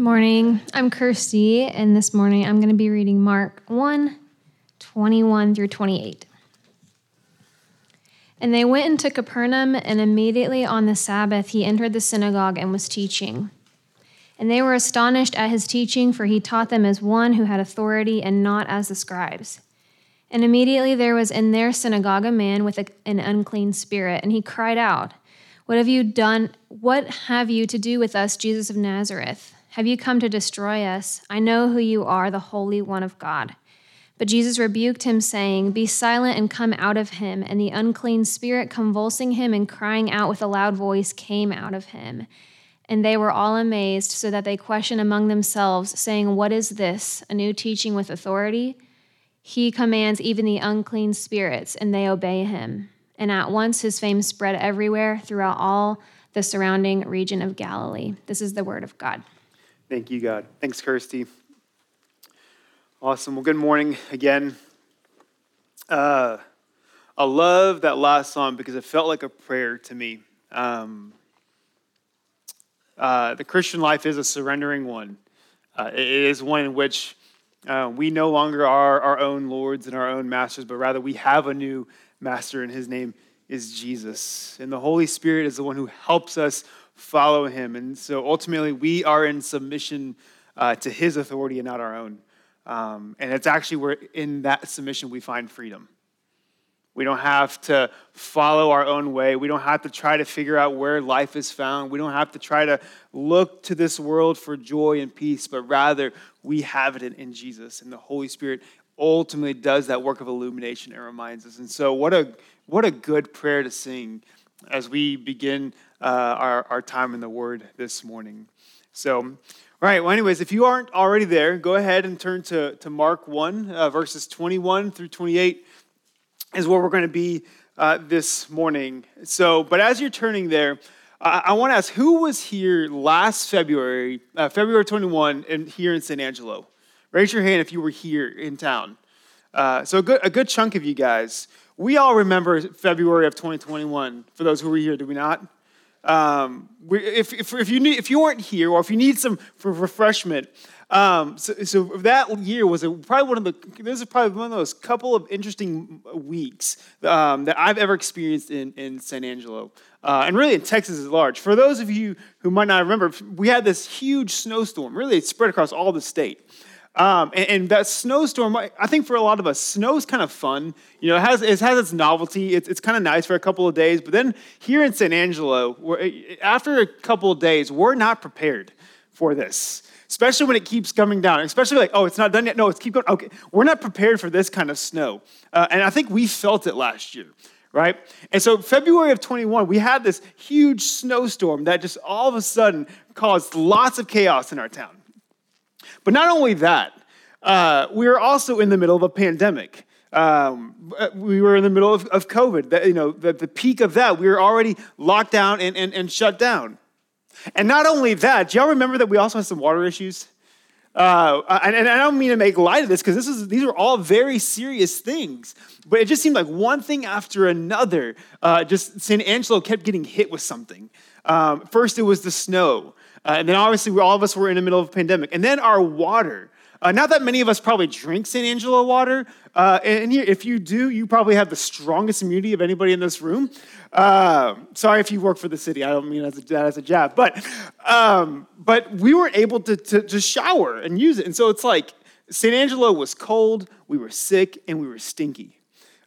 Good morning. I'm Kirsty, and this morning I'm going to be reading Mark 1 21 through 28. And they went into Capernaum, and immediately on the Sabbath he entered the synagogue and was teaching. And they were astonished at his teaching, for he taught them as one who had authority and not as the scribes. And immediately there was in their synagogue a man with a, an unclean spirit, and he cried out, What have you done? What have you to do with us, Jesus of Nazareth? Have you come to destroy us? I know who you are, the Holy One of God. But Jesus rebuked him, saying, Be silent and come out of him. And the unclean spirit, convulsing him and crying out with a loud voice, came out of him. And they were all amazed, so that they questioned among themselves, saying, What is this? A new teaching with authority? He commands even the unclean spirits, and they obey him. And at once his fame spread everywhere throughout all the surrounding region of Galilee. This is the word of God. Thank you, God. Thanks, Kirsty. Awesome. Well, good morning again. Uh, I love that last song because it felt like a prayer to me. Um, uh, the Christian life is a surrendering one. Uh, it is one in which uh, we no longer are our own lords and our own masters, but rather we have a new master, and his name is Jesus. And the Holy Spirit is the one who helps us follow him. And so ultimately, we are in submission uh, to his authority and not our own. Um, and it's actually where in that submission we find freedom. We don't have to follow our own way. We don't have to try to figure out where life is found. We don't have to try to look to this world for joy and peace, but rather we have it in, in Jesus. And the Holy Spirit ultimately does that work of illumination and reminds us. And so, what a, what a good prayer to sing as we begin uh, our, our time in the Word this morning. So, all right, well, anyways, if you aren't already there, go ahead and turn to, to Mark 1, uh, verses 21 through 28 is where we're going to be uh, this morning. So, but as you're turning there, I, I want to ask who was here last February, uh, February 21, and here in San Angelo? Raise your hand if you were here in town. Uh, so, a good, a good chunk of you guys. We all remember February of 2021, for those who were here, do we not? Um, if, if, if, you need, if you weren't here or if you need some for refreshment, um, so, so, that year was a, probably one of the, this is probably one of those couple of interesting weeks um, that I've ever experienced in, in San Angelo. Uh, and really in Texas at large. For those of you who might not remember, we had this huge snowstorm. Really, it spread across all the state. Um, and, and, that snowstorm, I think for a lot of us, snow is kind of fun. You know, it has, it has its novelty. It's, it's kind of nice for a couple of days. But then here in San Angelo, after a couple of days, we're not prepared for this, especially when it keeps coming down. Especially like, oh, it's not done yet. No, it's keep going. Okay, we're not prepared for this kind of snow. Uh, and I think we felt it last year right? And so, February of 21, we had this huge snowstorm that just all of a sudden caused lots of chaos in our town. But not only that, uh, we were also in the middle of a pandemic. Um, we were in the middle of, of COVID. You know, the, the peak of that, we were already locked down and, and, and shut down. And not only that, do y'all remember that we also had some water issues? Uh, and, and, I don't mean to make light of this because this is these are all very serious things, but it just seemed like one thing after another. Uh, just San Angelo kept getting hit with something. Um, first, it was the snow. Uh, and then obviously, all of us were in the middle of a pandemic. And then our water. Uh, not that many of us probably drink San Angelo water. Uh, and here, if you do, you probably have the strongest immunity of anybody in this room. Uh, sorry if you work for the city. I don't mean as a, that as a jab. But, um, but we weren't able to, to, to shower and use it. And so it's like San Angelo was cold, we were sick, and we were stinky.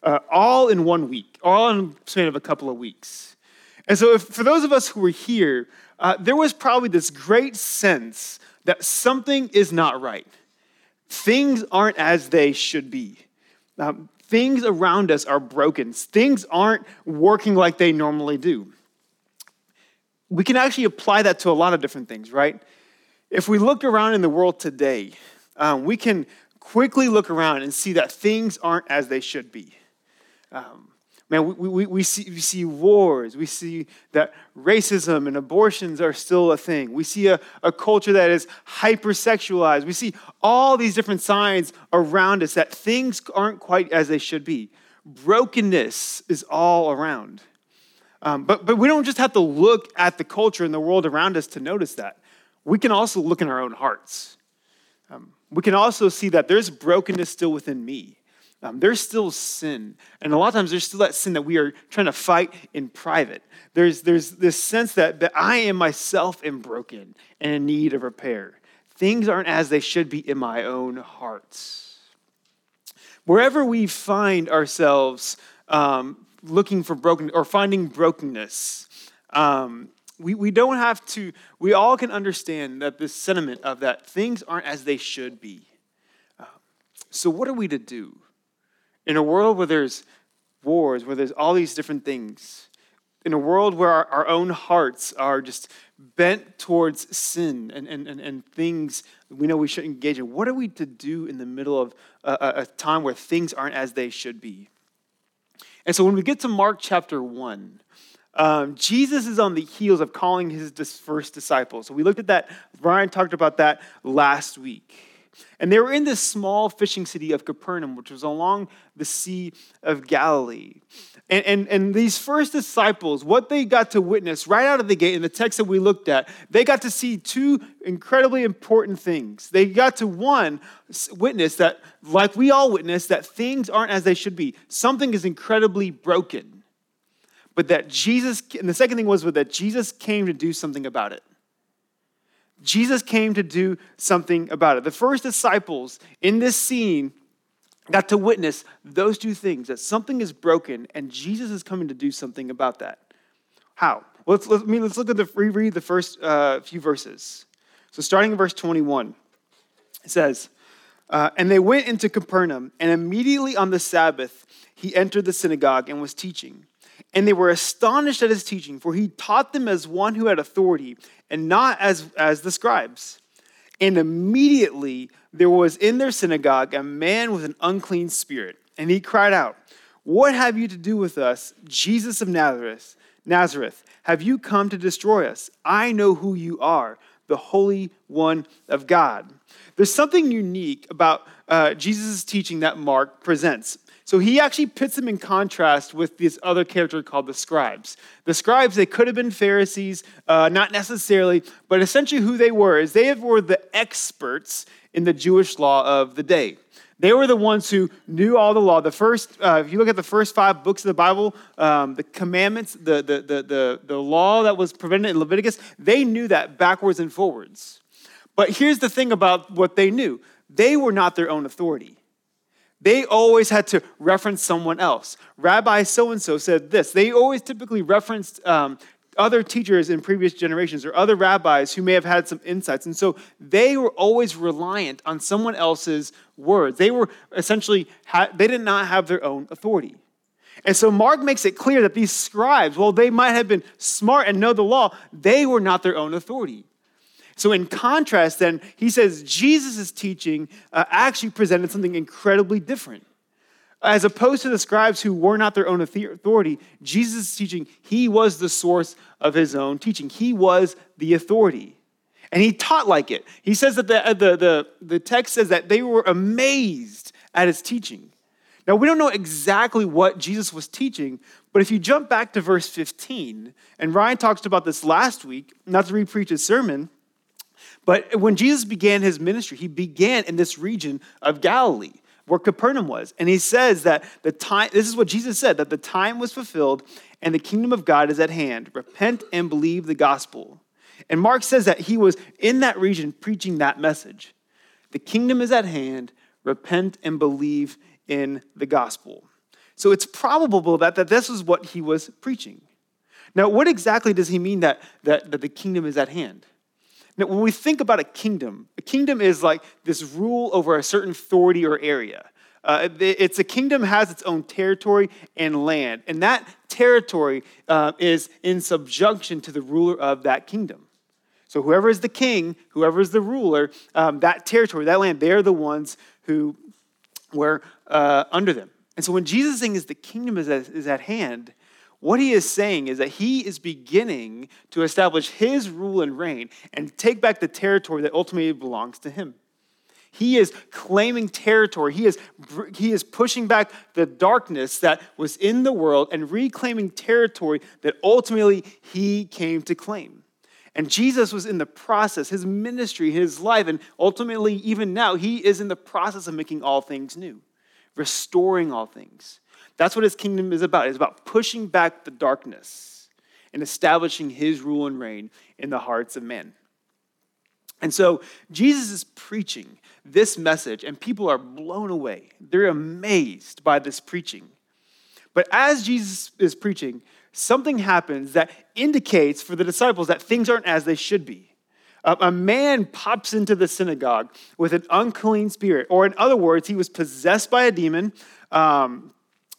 Uh, all in one week, all in the span of a couple of weeks. And so, if, for those of us who were here, uh, there was probably this great sense that something is not right. Things aren't as they should be. Um, things around us are broken. Things aren't working like they normally do. We can actually apply that to a lot of different things, right? If we look around in the world today, um, we can quickly look around and see that things aren't as they should be. Um, Man, we, we, we, see, we see wars. We see that racism and abortions are still a thing. We see a, a culture that is hypersexualized. We see all these different signs around us that things aren't quite as they should be. Brokenness is all around. Um, but, but we don't just have to look at the culture and the world around us to notice that. we can also look in our own hearts. Um, we can also see that there's brokenness still within me. Um, there's still sin. And a lot of times there's still that sin that we are trying to fight in private. There's, there's this sense that, that I am myself am broken and in need of repair. Things aren't as they should be in my own hearts. Wherever we find ourselves um, looking for broken or finding brokenness, um, we, we don't have to, we all can understand that the sentiment of that things aren't as they should be. Uh, so, what are we to do? In a world where there's wars, where there's all these different things, in a world where our, our own hearts are just bent towards sin and, and, and, and things we know we shouldn't engage in, what are we to do in the middle of a, a time where things aren't as they should be? And so when we get to Mark chapter 1, um, Jesus is on the heels of calling his first disciples. So we looked at that. Ryan talked about that last week. And they were in this small fishing city of Capernaum, which was along the Sea of Galilee. And, and, and these first disciples, what they got to witness right out of the gate in the text that we looked at, they got to see two incredibly important things. They got to, one, witness that, like we all witness, that things aren't as they should be. Something is incredibly broken. But that Jesus, and the second thing was that Jesus came to do something about it. Jesus came to do something about it. The first disciples in this scene got to witness those two things that something is broken and Jesus is coming to do something about that. How? Let's, let's, I let's look at the reread the first uh, few verses. So, starting in verse 21, it says, uh, And they went into Capernaum, and immediately on the Sabbath, he entered the synagogue and was teaching. And they were astonished at his teaching, for he taught them as one who had authority, and not as, as the scribes. And immediately there was in their synagogue a man with an unclean spirit, and he cried out, What have you to do with us, Jesus of Nazareth? Nazareth, have you come to destroy us? I know who you are, the Holy One of God. There's something unique about uh, Jesus' teaching that Mark presents. So he actually puts them in contrast with this other character called the scribes. The scribes, they could have been Pharisees, uh, not necessarily, but essentially who they were is they were the experts in the Jewish law of the day. They were the ones who knew all the law. The first, uh, if you look at the first five books of the Bible, um, the commandments, the, the, the, the, the law that was prevented in Leviticus, they knew that backwards and forwards. But here's the thing about what they knew they were not their own authority. They always had to reference someone else. Rabbi so and so said this. They always typically referenced um, other teachers in previous generations or other rabbis who may have had some insights. And so they were always reliant on someone else's words. They were essentially, they did not have their own authority. And so Mark makes it clear that these scribes, while they might have been smart and know the law, they were not their own authority. So, in contrast, then, he says Jesus' teaching uh, actually presented something incredibly different. As opposed to the scribes who were not their own authority, Jesus' teaching, he was the source of his own teaching. He was the authority. And he taught like it. He says that the, uh, the, the, the text says that they were amazed at his teaching. Now, we don't know exactly what Jesus was teaching, but if you jump back to verse 15, and Ryan talked about this last week, not to repreach his sermon, but when Jesus began his ministry, he began in this region of Galilee where Capernaum was. And he says that the time, this is what Jesus said, that the time was fulfilled and the kingdom of God is at hand. Repent and believe the gospel. And Mark says that he was in that region preaching that message. The kingdom is at hand. Repent and believe in the gospel. So it's probable that, that this is what he was preaching. Now, what exactly does he mean that, that, that the kingdom is at hand? Now, when we think about a kingdom, a kingdom is like this rule over a certain authority or area. Uh, it's a kingdom has its own territory and land, and that territory uh, is in subjunction to the ruler of that kingdom. So whoever is the king, whoever is the ruler, um, that territory, that land, they're the ones who were uh, under them. And so when Jesus is saying the kingdom is at, is at hand, what he is saying is that he is beginning to establish his rule and reign and take back the territory that ultimately belongs to him. He is claiming territory. He is, he is pushing back the darkness that was in the world and reclaiming territory that ultimately he came to claim. And Jesus was in the process, his ministry, his life, and ultimately, even now, he is in the process of making all things new, restoring all things. That's what his kingdom is about. It's about pushing back the darkness and establishing his rule and reign in the hearts of men. And so Jesus is preaching this message, and people are blown away. They're amazed by this preaching. But as Jesus is preaching, something happens that indicates for the disciples that things aren't as they should be. A man pops into the synagogue with an unclean spirit, or in other words, he was possessed by a demon. Um,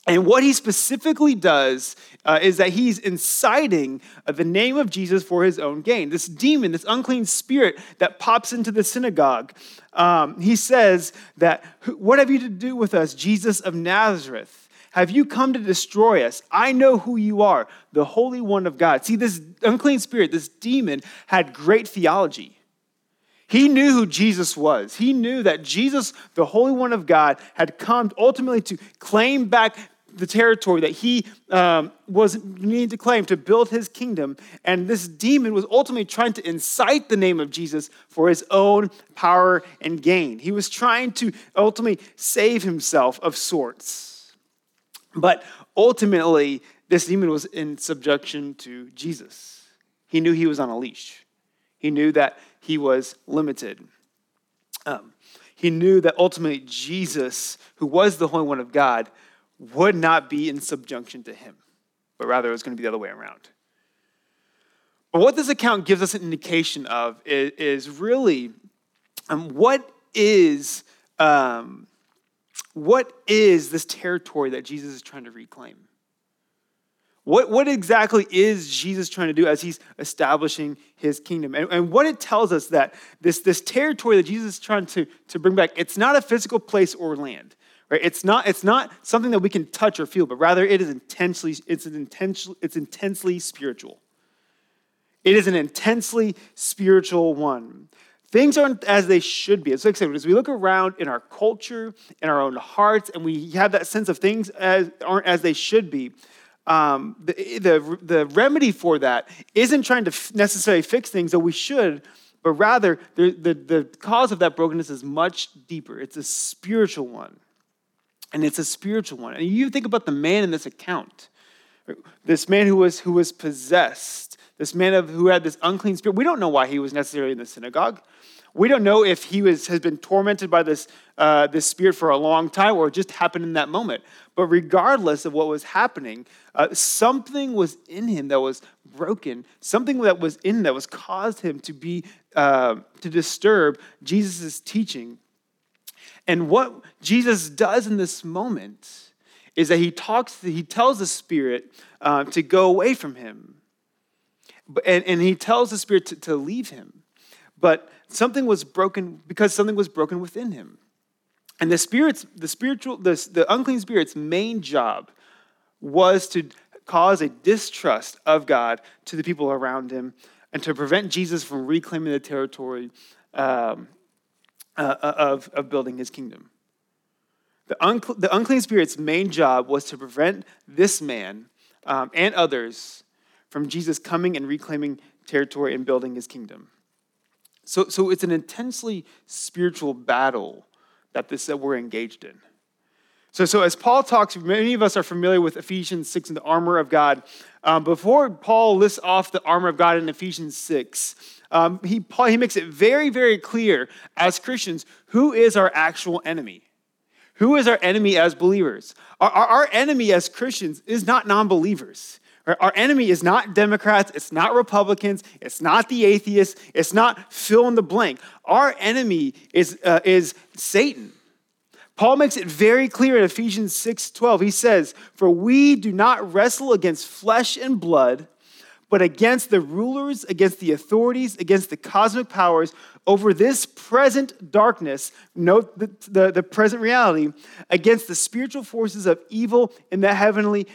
and what he specifically does uh, is that he's inciting uh, the name of Jesus for his own gain. This demon, this unclean spirit that pops into the synagogue, um, he says that, What have you to do with us, Jesus of Nazareth? Have you come to destroy us? I know who you are, the Holy One of God. See, this unclean spirit, this demon, had great theology. He knew who Jesus was. He knew that Jesus, the Holy One of God, had come ultimately to claim back the territory that he um, was needing to claim to build his kingdom. And this demon was ultimately trying to incite the name of Jesus for his own power and gain. He was trying to ultimately save himself of sorts. But ultimately, this demon was in subjection to Jesus. He knew he was on a leash, he knew that he was limited. Um, he knew that ultimately Jesus, who was the Holy One of God, would not be in subjection to him, but rather it was going to be the other way around. But what this account gives us an indication of is, is really um, what is um, what is this territory that Jesus is trying to reclaim? What, what exactly is Jesus trying to do as he's establishing his kingdom? And, and what it tells us that this, this territory that Jesus is trying to, to bring back, it's not a physical place or land. Right? It's, not, it's not something that we can touch or feel, but rather it is intensely, it's, an intention, it's intensely spiritual. It is an intensely spiritual one. Things aren't as they should be. It's like as we look around in our culture, in our own hearts, and we have that sense of things as, aren't as they should be, um, the, the, the remedy for that isn't trying to f- necessarily fix things, though we should, but rather the, the, the cause of that brokenness is much deeper. It's a spiritual one. And it's a spiritual one. And you think about the man in this account, this man who was, who was possessed, this man of, who had this unclean spirit. We don't know why he was necessarily in the synagogue. We don't know if he was, has been tormented by this, uh, this spirit for a long time or just happened in that moment. But regardless of what was happening, uh, something was in him that was broken. Something that was in that was caused him to be uh, to disturb Jesus' teaching. And what Jesus does in this moment is that he talks, he tells the spirit uh, to go away from him. And, and he tells the spirit to, to leave him. But something was broken because something was broken within him. And the spirit's, the spiritual, the, the unclean spirit's main job was to cause a distrust of God to the people around him and to prevent Jesus from reclaiming the territory um, uh, uh of, of building his kingdom. The, uncle, the unclean spirit's main job was to prevent this man um, and others from Jesus coming and reclaiming territory and building his kingdom. So, so it's an intensely spiritual battle that this that we're engaged in. So, so as Paul talks, many of us are familiar with Ephesians 6 and the armor of God. Um, before Paul lists off the armor of God in Ephesians 6, um, he, Paul, he makes it very, very clear as Christians who is our actual enemy. Who is our enemy as believers? Our, our, our enemy as Christians is not non believers. Our enemy is not Democrats, it's not Republicans, it's not the atheists, it's not fill in the blank. Our enemy is, uh, is Satan. Paul makes it very clear in Ephesians 6 12. He says, For we do not wrestle against flesh and blood, but against the rulers, against the authorities, against the cosmic powers over this present darkness, note the, the, the, present reality, against the spiritual forces of evil in the heavenly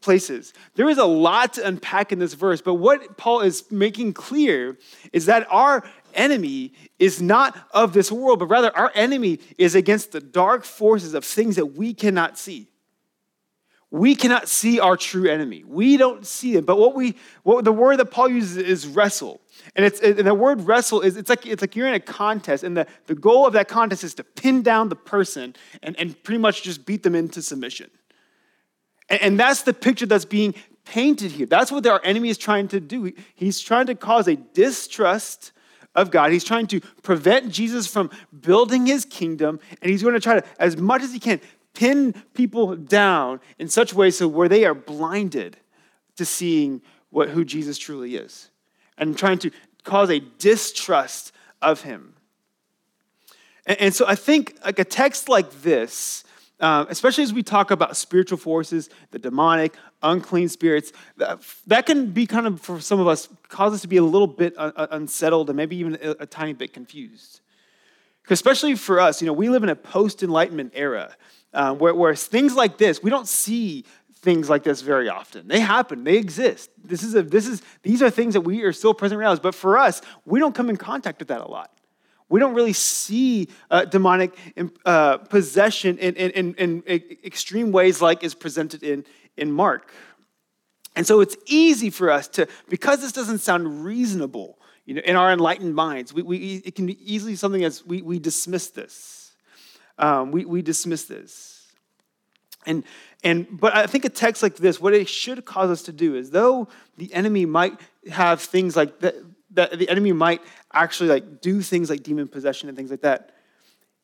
places. There is a lot to unpack in this verse, but what Paul is making clear is that our enemy is not of this world, but rather our enemy is against the dark forces of things that we cannot see. We cannot see our true enemy. We don't see it. But what we, what the word that Paul uses is wrestle. And it's and the word wrestle is it's like it's like you're in a contest, and the, the goal of that contest is to pin down the person and, and pretty much just beat them into submission. And, and that's the picture that's being painted here. That's what our enemy is trying to do. He's trying to cause a distrust of God. He's trying to prevent Jesus from building his kingdom, and he's going to try to, as much as he can, pin people down in such ways so where they are blinded to seeing what, who Jesus truly is and trying to cause a distrust of him. And, and so I think like a text like this, uh, especially as we talk about spiritual forces, the demonic, unclean spirits, that, that, can be kind of, for some of us, cause us to be a little bit un- unsettled and maybe even a, a tiny bit confused. Especially for us, you know, we live in a post-enlightenment era um, where, where things like this, we don't see things like this very often. They happen, they exist. This is a, this is, these are things that we are still present realities. But for us, we don't come in contact with that a lot. We don't really see uh, demonic uh, possession in, in, in, in extreme ways like is presented in, in Mark. And so it's easy for us to, because this doesn't sound reasonable, you know, in our enlightened minds, we, we, it can be easily something as we, we dismiss this. Um, we, we dismiss this. And, and, but I think a text like this, what it should cause us to do is though the enemy might have things like that, that the enemy might actually like do things like demon possession and things like that,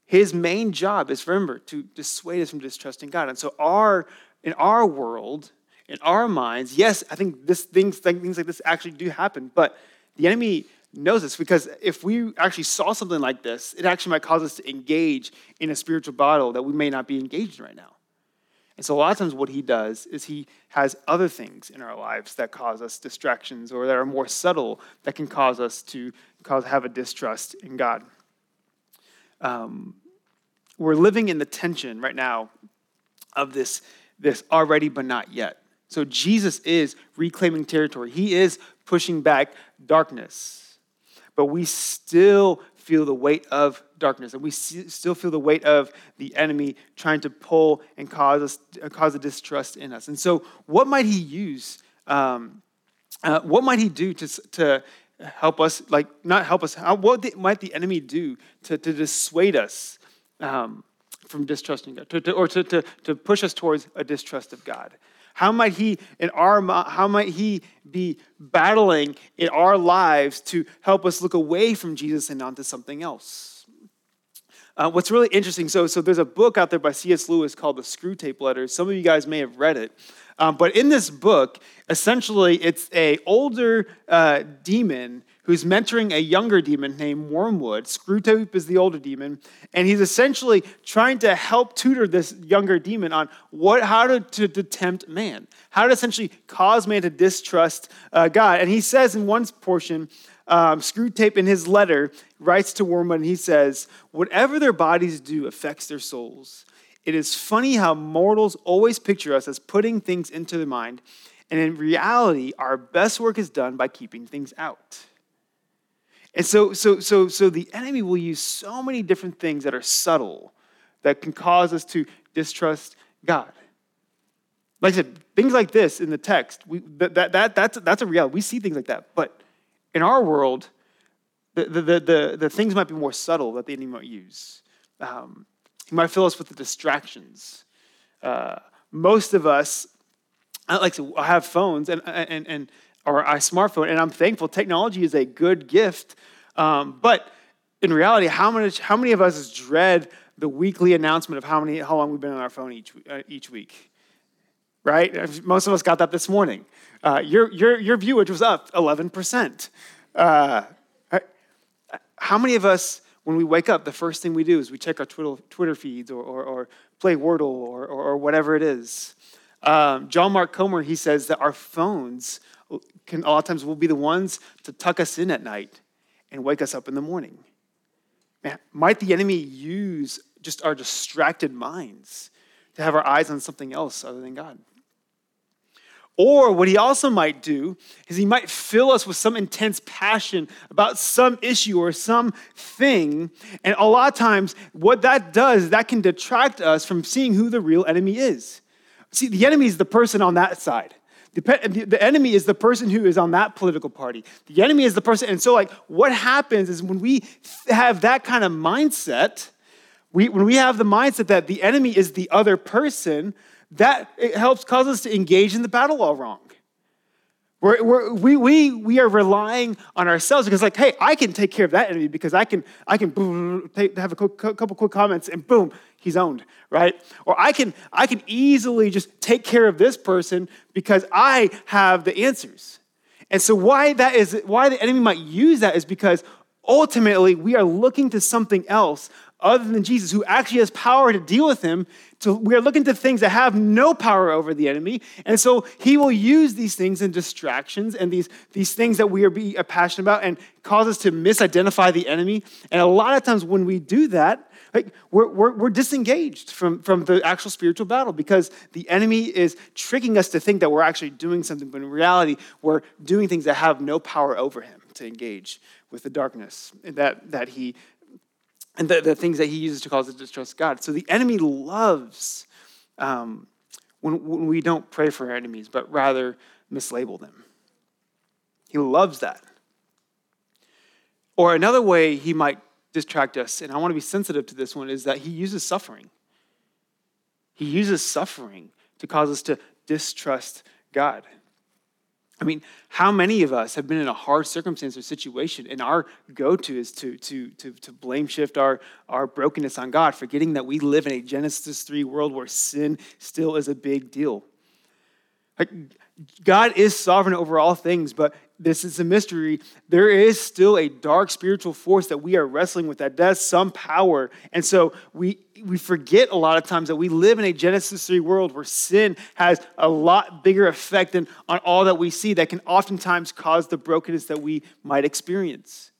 his main job is remember to dissuade us from distrusting God. And so our in our world, in our minds, yes, I think this things, like, things like this actually do happen, but the enemy knows this because if we actually saw something like this, it actually might cause us to engage in a spiritual battle that we may not be engaged in right now. And so, a lot of times, what he does is he has other things in our lives that cause us distractions or that are more subtle that can cause us to cause have a distrust in God. Um, we're living in the tension right now of this, this already but not yet. So, Jesus is reclaiming territory, he is pushing back darkness. But we still feel the weight of darkness, and we still feel the weight of the enemy trying to pull and cause us cause a distrust in us. And so, what might he use? Um, uh, what might he do to to help us? Like not help us. How, what the, might the enemy do to to dissuade us um, from distrusting God, to, to, or to, to to push us towards a distrust of God? How might he in our how might he be battling in our lives to help us look away from Jesus and onto something else? Uh, what's really interesting, so, so there's a book out there by C.S. Lewis called The Screwtape Letters. Some of you guys may have read it. Um, but in this book, essentially, it's a older uh, demon who's mentoring a younger demon named Wormwood. Screwtape is the older demon, and he's essentially trying to help tutor this younger demon on what, how to, to, to tempt man, how to essentially cause man to distrust uh, God. And he says in one portion, um, Screwtape in his letter writes to Wormwood, and he says, Whatever their bodies do affects their souls. It is funny how mortals always picture us as putting things into their mind, and in reality, our best work is done by keeping things out. And so, so, so, so the enemy will use so many different things that are subtle that can cause us to distrust God. Like I said, things like this in the text, we, that, that, that, that's, that's a reality. We see things like that. But in our world, the, the, the, the, the things might be more subtle that the enemy might use. Um, he might fill us with the distractions. Uh, most of us, I like to have phones and, and, and or a smartphone, and I'm thankful. Technology is a good gift, um, but in reality, how many how many of us dread the weekly announcement of how many how long we've been on our phone each uh, each week? Right? Most of us got that this morning. Uh, your your your viewage was up 11 percent. Uh, how many of us, when we wake up, the first thing we do is we check our Twitter, feeds or, or, or play Wordle or, or, or, whatever it is? Um, John Mark Comer, he says that our phones can a lot of times will be the ones to tuck us in at night and wake us up in the morning. Man, might the enemy use just our distracted minds to have our eyes on something else other than God? Or what he also might do is he might fill us with some intense passion about some issue or some thing. And a lot of times, what that does, that can detract us from seeing who the real enemy is. See, the enemy is the person on that side. The, enemy is the person who is on that political party. The enemy is the person. And so, like, what happens is when we have that kind of mindset, we, when we have the mindset that the enemy is the other person, that it helps cause us to engage in the battle all wrong. We're, we're, we, we, we are relying on ourselves because, like, hey, I can take care of that enemy because I can, I can boom, take, have a couple quick comments and boom, he's owned, right? Or I can, I can easily just take care of this person because I have the answers. And so, why that is, why the enemy might use that is because ultimately we are looking to something else other than Jesus, who actually has power to deal with him. To, we are looking to things that have no power over the enemy. And so he will use these things and distractions and these, these things that we are be passionate about and cause us to misidentify the enemy. And a lot of times when we do that, like we're, we're, we're disengaged from, from the actual spiritual battle because the enemy is tricking us to think that we're actually doing something, but in reality, we're doing things that have no power over him to engage with the darkness that, that he and the, the things that he uses to cause us to distrust God. So the enemy loves um, when, when we don't pray for our enemies, but rather mislabel them. He loves that. Or another way he might distract us, and I want to be sensitive to this one, is that he uses suffering. He uses suffering to cause us to distrust God. I mean, how many of us have been in a hard circumstance or situation, and our go to is to, to, to, to blame shift our, our brokenness on God, forgetting that we live in a Genesis 3 world where sin still is a big deal. Like, God is sovereign over all things, but this is a mystery. There is still a dark spiritual force that we are wrestling with that does some power. And so we, we forget a lot of times that we live in a Genesis 3 world where sin has a lot bigger effect than on all that we see that can oftentimes cause the brokenness that we might experience.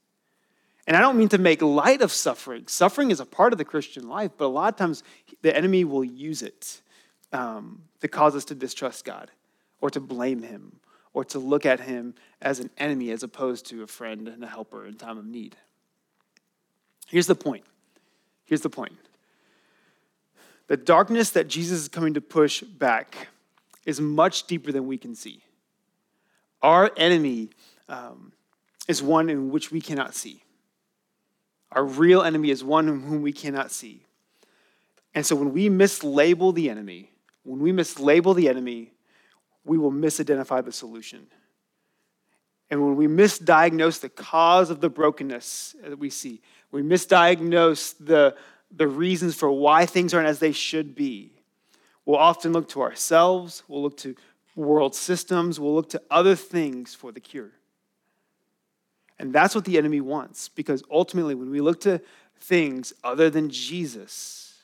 And I don't mean to make light of suffering. Suffering is a part of the Christian life, but a lot of times the enemy will use it um, to cause us to distrust God or to blame him or to look at him as an enemy as opposed to a friend and a helper in time of need. Here's the point. Here's the point. The darkness that Jesus is coming to push back is much deeper than we can see. Our enemy um, is one in which we cannot see. Our real enemy is one whom we cannot see. And so when we mislabel the enemy, when we mislabel the enemy, we will misidentify the solution. And when we misdiagnose the cause of the brokenness that we see, we misdiagnose the, the reasons for why things aren't as they should be, we'll often look to ourselves, we'll look to world systems, we'll look to other things for the cure. And that's what the enemy wants, because ultimately, when we look to things other than Jesus,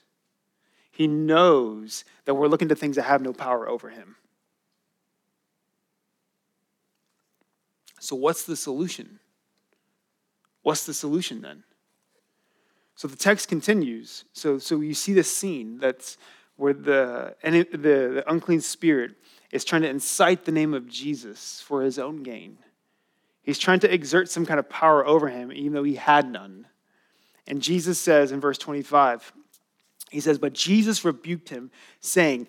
he knows that we're looking to things that have no power over him. So, what's the solution? What's the solution then? So the text continues. So, so you see this scene that's where the, and the, the unclean spirit is trying to incite the name of Jesus for his own gain. He's trying to exert some kind of power over him, even though he had none. And Jesus says in verse 25, he says, But Jesus rebuked him, saying,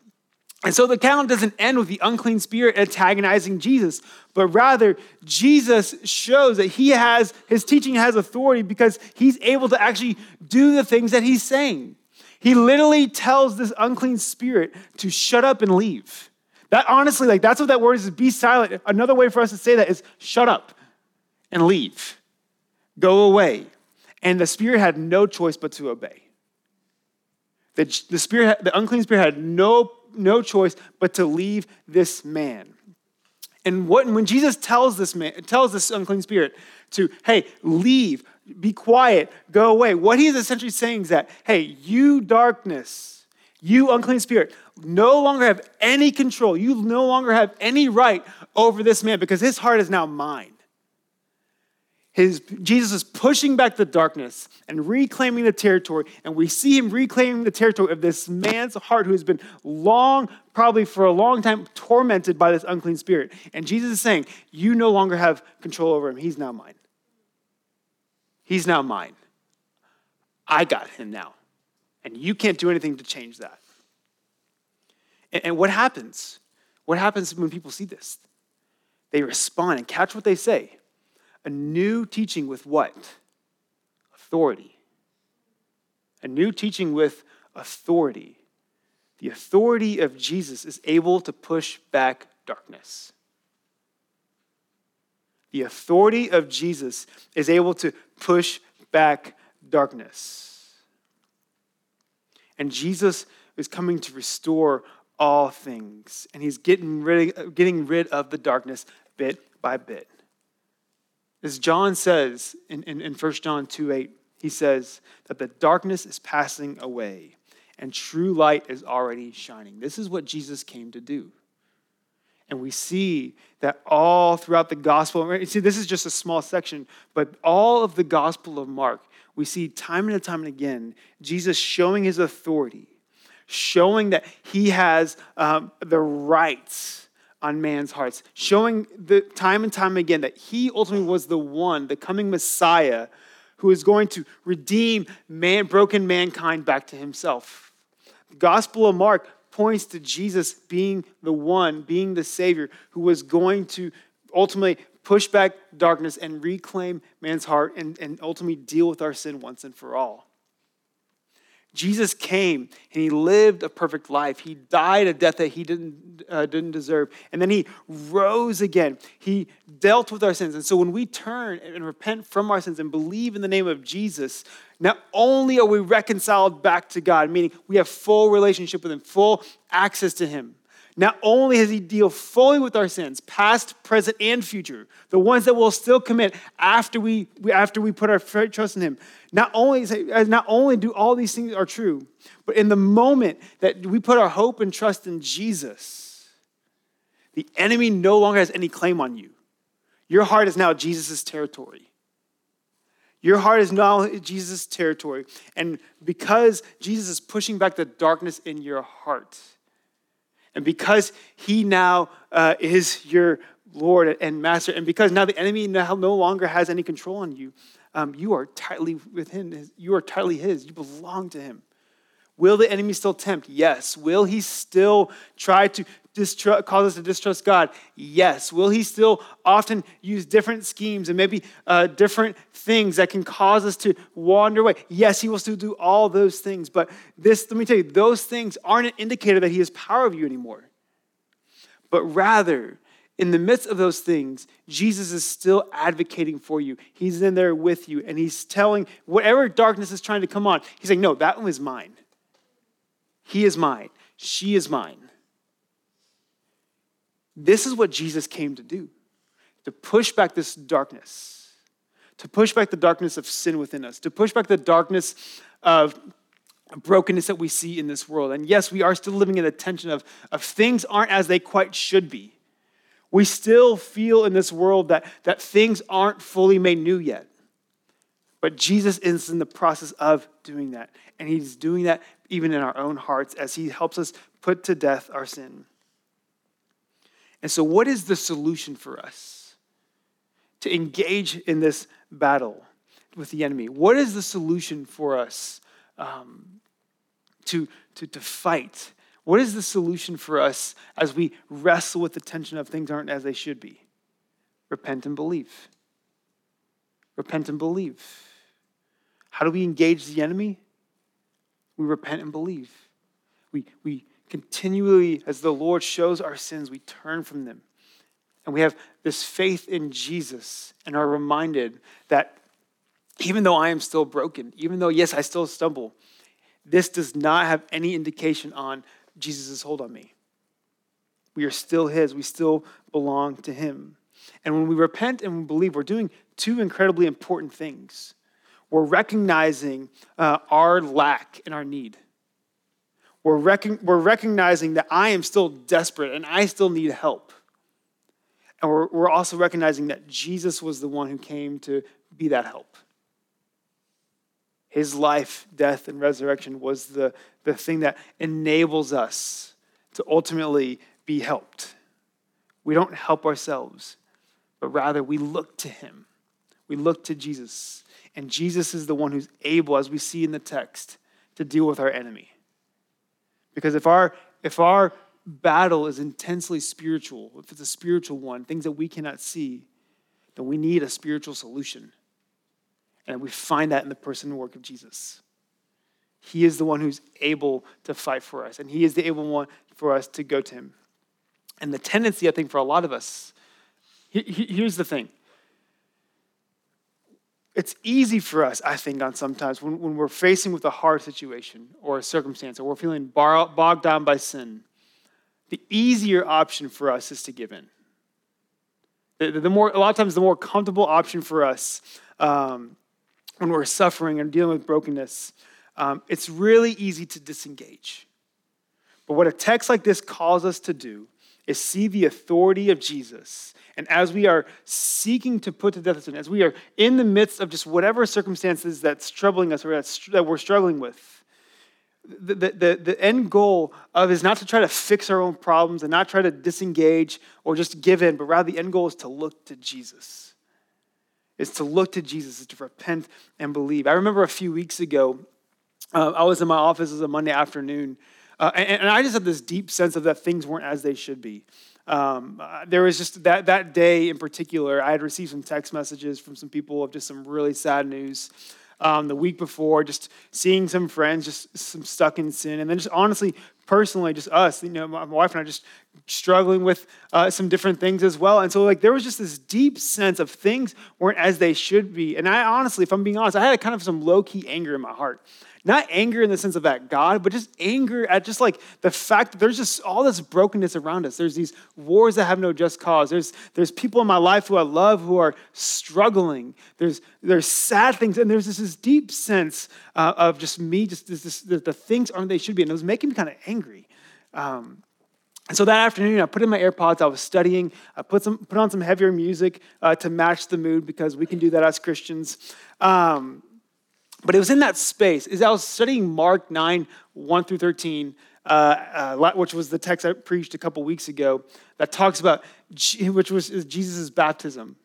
And so the account doesn't end with the unclean spirit antagonizing Jesus, but rather Jesus shows that he has, his teaching has authority because he's able to actually do the things that he's saying. He literally tells this unclean spirit to shut up and leave. That honestly, like that's what that word is, is be silent. Another way for us to say that is shut up and leave. Go away. And the spirit had no choice but to obey. The, the spirit, the unclean spirit had no no choice but to leave this man. And what, when Jesus tells this man, tells this unclean spirit to, hey, leave, be quiet, go away, what he's essentially saying is that, hey, you darkness, you unclean spirit, no longer have any control. You no longer have any right over this man because his heart is now mine. His, Jesus is pushing back the darkness and reclaiming the territory. And we see him reclaiming the territory of this man's heart who has been long, probably for a long time, tormented by this unclean spirit. And Jesus is saying, You no longer have control over him. He's now mine. He's now mine. I got him now. And you can't do anything to change that. And, and what happens? What happens when people see this? They respond and catch what they say a new teaching with what? Authority. A new teaching with authority. The authority of Jesus is able to push back darkness. The authority of Jesus is able to push back darkness. And Jesus is coming to restore all things, and he's getting rid, getting rid of the darkness bit by bit. As John says in, in, in 1 John 2 8, he says that the darkness is passing away and true light is already shining. This is what Jesus came to do. And we see that all throughout the gospel, see, this is just a small section, but all of the gospel of Mark, we see time and time and again Jesus showing his authority, showing that he has um, the rights on man's hearts, showing the time and time again that he ultimately was the one, the coming Messiah, who is going to redeem man, broken mankind back to himself. The Gospel of Mark points to Jesus being the one, being the Savior, who was going to ultimately push back darkness and reclaim man's heart and, and ultimately deal with our sin once and for all. Jesus came and he lived a perfect life. He died a death that he didn't, uh, didn't deserve. And then he rose again. He dealt with our sins. And so when we turn and repent from our sins and believe in the name of Jesus, not only are we reconciled back to God, meaning we have full relationship with him, full access to him, not only has he dealt fully with our sins, past, present, and future, the ones that we'll still commit after we, after we put our trust in him. Not only, uh, not only do all these things are true, but in the moment that we put our hope and trust in Jesus, the enemy no longer has any claim on you. Your heart is now Jesus' territory. Your heart is now Jesus' territory. And because Jesus is pushing back the darkness in your heart, and because he now uh, is your Lord and Master, and because now the enemy no longer has any control on you, um, you are tightly with him. You are tightly his. You belong to him. Will the enemy still tempt? Yes. Will he still try to distrust, cause us to distrust God? Yes. Will he still often use different schemes and maybe uh, different things that can cause us to wander away? Yes, he will still do all those things. But this, let me tell you, those things aren't an indicator that he has power over you anymore. But rather, in the midst of those things, Jesus is still advocating for you. He's in there with you, and he's telling whatever darkness is trying to come on, he's saying, No, that one is mine. He is mine. She is mine. This is what Jesus came to do to push back this darkness, to push back the darkness of sin within us, to push back the darkness of brokenness that we see in this world. And yes, we are still living in the tension of, of things aren't as they quite should be. We still feel in this world that, that things aren't fully made new yet. But Jesus is in the process of doing that. And he's doing that even in our own hearts as he helps us put to death our sin. And so, what is the solution for us to engage in this battle with the enemy? What is the solution for us um, to, to, to fight? What is the solution for us as we wrestle with the tension of things aren't as they should be? Repent and believe. Repent and believe. How do we engage the enemy? We repent and believe. We, we continually, as the Lord shows our sins, we turn from them. And we have this faith in Jesus and are reminded that even though I am still broken, even though, yes, I still stumble, this does not have any indication on Jesus' hold on me. We are still His, we still belong to Him. And when we repent and we believe, we're doing two incredibly important things we're recognizing uh, our lack and our need. We're, rec- we're recognizing that I am still desperate and I still need help. And we're, we're also recognizing that Jesus was the one who came to be that help. His life, death, and resurrection was the, the thing that enables us to ultimately be helped. We don't help ourselves, but rather we look to Him. We look to Jesus. And Jesus is the one who's able, as we see in the text, to deal with our enemy. Because if our, if our battle is intensely spiritual, if it's a spiritual one, things that we cannot see, then we need a spiritual solution. And we find that in the person and work of Jesus. He is the one who's able to fight for us, and He is the able one for us to go to Him. And the tendency, I think, for a lot of us, here's the thing. It's easy for us, I think, on sometimes when, when we're facing with a hard situation or a circumstance, or we're feeling bogged down by sin, the easier option for us is to give in. The, the more, a lot of times, the more comfortable option for us um, when we're suffering and dealing with brokenness, um, it's really easy to disengage. But what a text like this calls us to do is see the authority of Jesus. And as we are seeking to put to death sin, as we are in the midst of just whatever circumstances that's troubling us or that we're struggling with, the, the, the end goal of is not to try to fix our own problems and not try to disengage or just give in, but rather the end goal is to look to Jesus. Is to look to Jesus, is to repent and believe. I remember a few weeks ago, uh, I was in my office, it was a Monday afternoon, uh, and, and, I just had this deep sense of that things weren't as they should be. Um, uh, there was just that, that day in particular, I had received some text messages from some people of just some really sad news um, the week before, just seeing some friends, just some stuck in sin, and then just honestly, personally, just us, you know, my wife and I, just struggling with uh, some different things as well. And so, like, there was just this deep sense of things weren't as they should be. And I honestly, if I'm being honest, I had kind of some low key anger in my heart. Not anger in the sense of that God, but just anger at just like the fact that there's just all this brokenness around us. There's these wars that have no just cause. There's, there's people in my life who I love who are struggling. There's, there's sad things. And there's this, this deep sense uh, of just me, just this, this, the, the, things aren't they should be. And it was making me kind of angry. Um, and so that afternoon, I put in my AirPods. I was studying. I put some put on some heavier music uh, to match the mood because we can do that as Christians. Um, but it was in that space. As I was studying Mark 9, 1 through 13, uh, uh, which was the text I preached a couple weeks ago, that talks about, which was Jesus' baptism.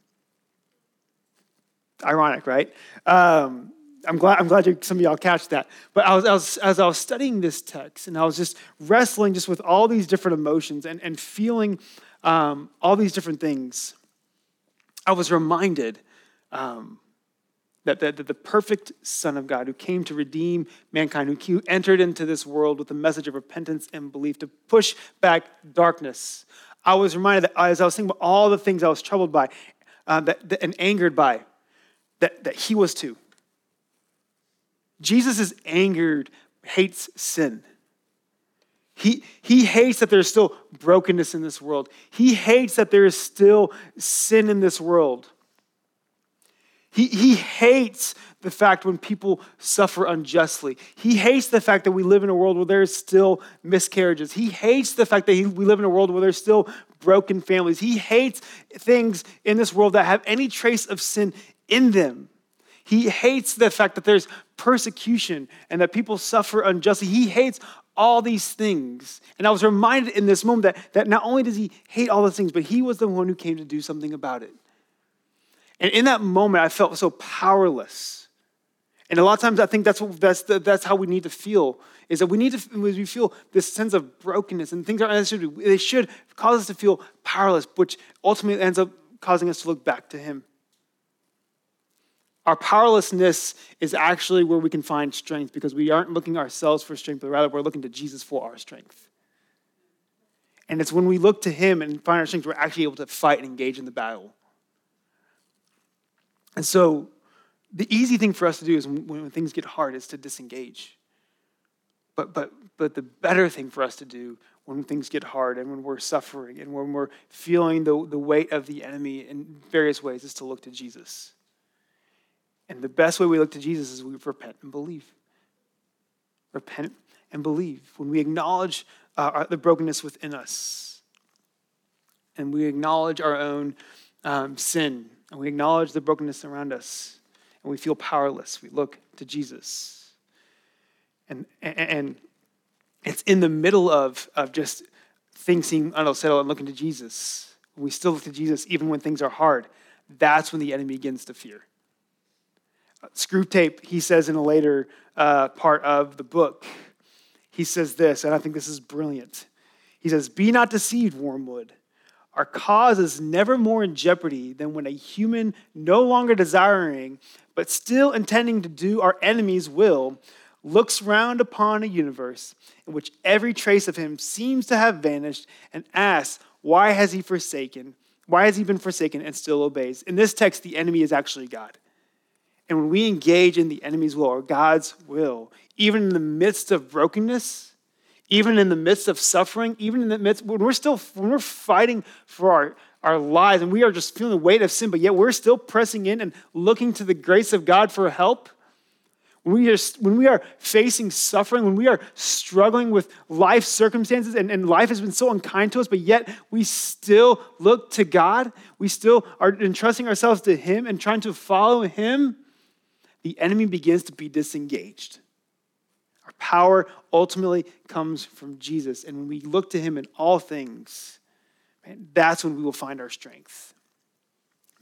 Ironic, right? Um, I'm glad, I'm glad you, some of y'all catch that. But I was, I was, as I was studying this text, and I was just wrestling just with all these different emotions and, and feeling um, all these different things, I was reminded um, that, that, the perfect Son of God who came to redeem mankind, who entered into this world with a message of repentance and belief to push back darkness. I was reminded that as I was thinking about all the things I was troubled by uh, that, that, and angered by, that, that he was too. Jesus is angered, hates sin. He, he hates that there's still brokenness in this world. He hates that there is still sin in this world. He, he hates the fact when people suffer unjustly. He hates the fact that we live in a world where there's still miscarriages. He hates the fact that he, we live in a world where there's still broken families. He hates things in this world that have any trace of sin in them. He hates the fact that there's persecution and that people suffer unjustly. He hates all these things. And I was reminded in this moment that, that not only does he hate all those things, but he was the one who came to do something about it. And in that moment, I felt so powerless. And a lot of times, I think that's, what, that's, the, that's how we need to feel, is that we need to, we feel this sense of brokenness and things aren't should. They should cause us to feel powerless, which ultimately ends up causing us to look back to Him. Our powerlessness is actually where we can find strength because we aren't looking ourselves for strength, but rather we're looking to Jesus for our strength. And it's when we look to Him and find our strength, we're actually able to fight and engage in the battle. And so the easy thing for us to do is when, when things get hard is to disengage. But, but, but the better thing for us to do when things get hard and when we're suffering and when we're feeling the, the weight of the enemy in various ways is to look to Jesus. And the best way we look to Jesus is we repent and believe. Repent and believe. When we acknowledge uh, the brokenness within us and we acknowledge our own um, sin and we acknowledge the brokenness around us, and we feel powerless, we look to Jesus. And, and, it's in the middle of, of just things seem unsettled and looking to Jesus. We still look to Jesus even when things are hard. That's when the enemy begins to fear. Screwtape, he says in a later uh, part of the book, he says this, and I think this is brilliant. He says, Be not deceived, Wormwood. Our cause is never more in jeopardy than when a human, no longer desiring, but still intending to do our enemy's will, looks round upon a universe in which every trace of him seems to have vanished and asks, Why has he forsaken? Why has he been forsaken and still obeys? In this text, the enemy is actually God. And when we engage in the enemy's will or God's will, even in the midst of brokenness, even in the midst of suffering, even in the midst, when we're still, when we're fighting for our, our lives and we are just feeling the weight of sin, but yet we're still pressing in and looking to the grace of God for help, when we are, when we are facing suffering, when we are struggling with life circumstances and, and life has been so unkind to us, but yet we still look to God, we still are entrusting ourselves to Him and trying to follow Him, the enemy begins to be disengaged. Power ultimately comes from Jesus. And when we look to him in all things, man, that's when we will find our strength.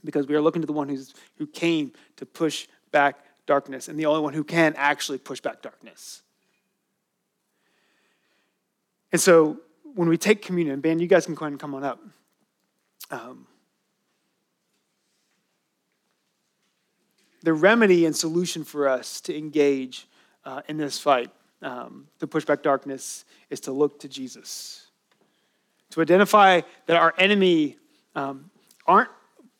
Because we are looking to the one who's, who came to push back darkness and the only one who can actually push back darkness. And so when we take communion, Ben, you guys can go ahead and come on up. Um, the remedy and solution for us to engage uh, in this fight, um, to push back darkness, is to look to Jesus. To identify that our enemy um, aren't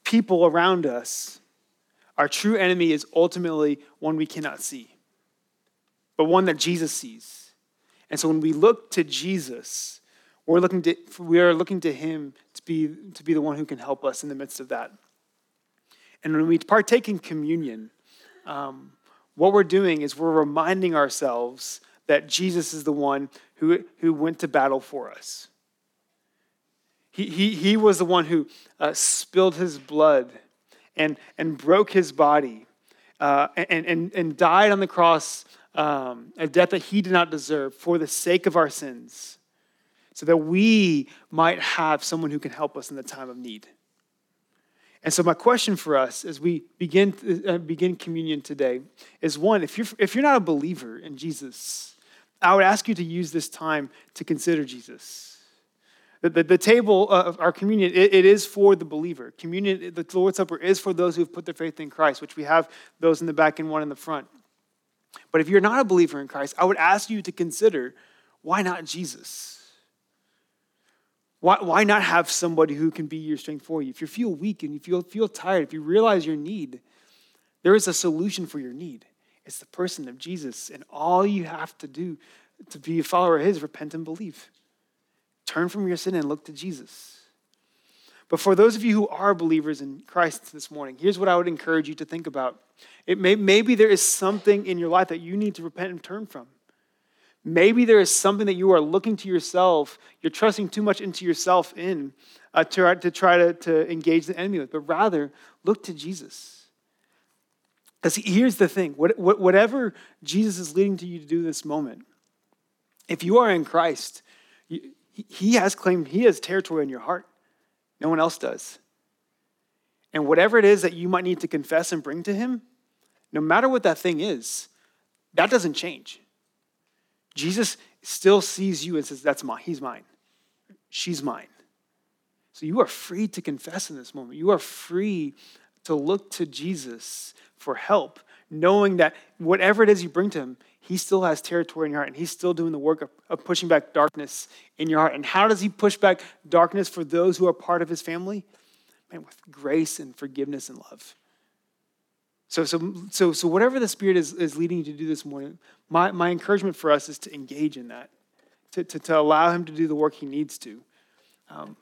people around us. Our true enemy is ultimately one we cannot see, but one that Jesus sees. And so when we look to Jesus, we're looking to, we are looking to him to be, to be the one who can help us in the midst of that. And when we partake in communion, um, what we're doing is we're reminding ourselves that Jesus is the one who, who went to battle for us. He, he, he was the one who uh, spilled his blood and, and broke his body uh, and, and, and died on the cross um, a death that he did not deserve for the sake of our sins, so that we might have someone who can help us in the time of need. And so, my question for us as we begin, uh, begin communion today is one, if you're, if you're not a believer in Jesus, I would ask you to use this time to consider Jesus. The, the, the table of our communion, it, it is for the believer. Communion, the Lord's Supper is for those who have put their faith in Christ, which we have those in the back and one in the front. But if you're not a believer in Christ, I would ask you to consider why not Jesus? Why, why not have somebody who can be your strength for you? If you feel weak and you feel, feel tired, if you realize your need, there is a solution for your need. It's the person of Jesus. And all you have to do to be a follower of His, repent and believe. Turn from your sin and look to Jesus. But for those of you who are believers in Christ this morning, here's what I would encourage you to think about. It may, maybe there is something in your life that you need to repent and turn from. Maybe there is something that you are looking to yourself, you're trusting too much into yourself in uh, to, to try to, to engage the enemy with, but rather look to Jesus. Because here's the thing what, whatever Jesus is leading to you to do this moment, if you are in Christ, he has claimed, he has territory in your heart. No one else does. And whatever it is that you might need to confess and bring to him, no matter what that thing is, that doesn't change. Jesus still sees you and says, That's mine. He's mine. She's mine. So you are free to confess in this moment. You are free to look to Jesus for help, knowing that whatever it is you bring to him, he still has territory in your heart and he's still doing the work of, of pushing back darkness in your heart. And how does he push back darkness for those who are part of his family? Man, with grace and forgiveness and love. So, so, so, so whatever the Spirit is, is leading you to do this morning, my, my encouragement for us is to engage in that, to, to, to allow Him to do the work He needs to. Um,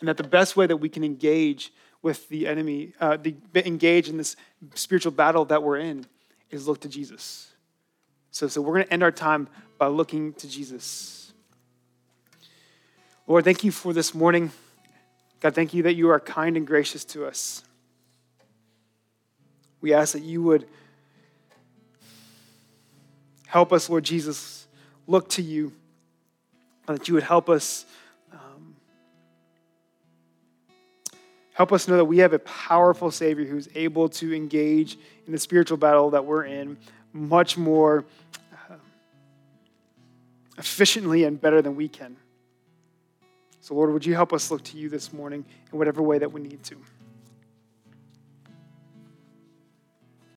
and that the best way that we can engage with the enemy, uh, the, engage in this spiritual battle that we're in, is look to Jesus. So, so we're going to end our time by looking to Jesus. Lord, thank you for this morning. God, thank you that you are kind and gracious to us. We ask that you would help us, Lord Jesus, look to you, and that you would help us. Um, help us know that we have a powerful Savior who's able to engage in the spiritual battle that we're in much more uh, efficiently and better than we can. So, Lord, would you help us look to you this morning in whatever way that we need to?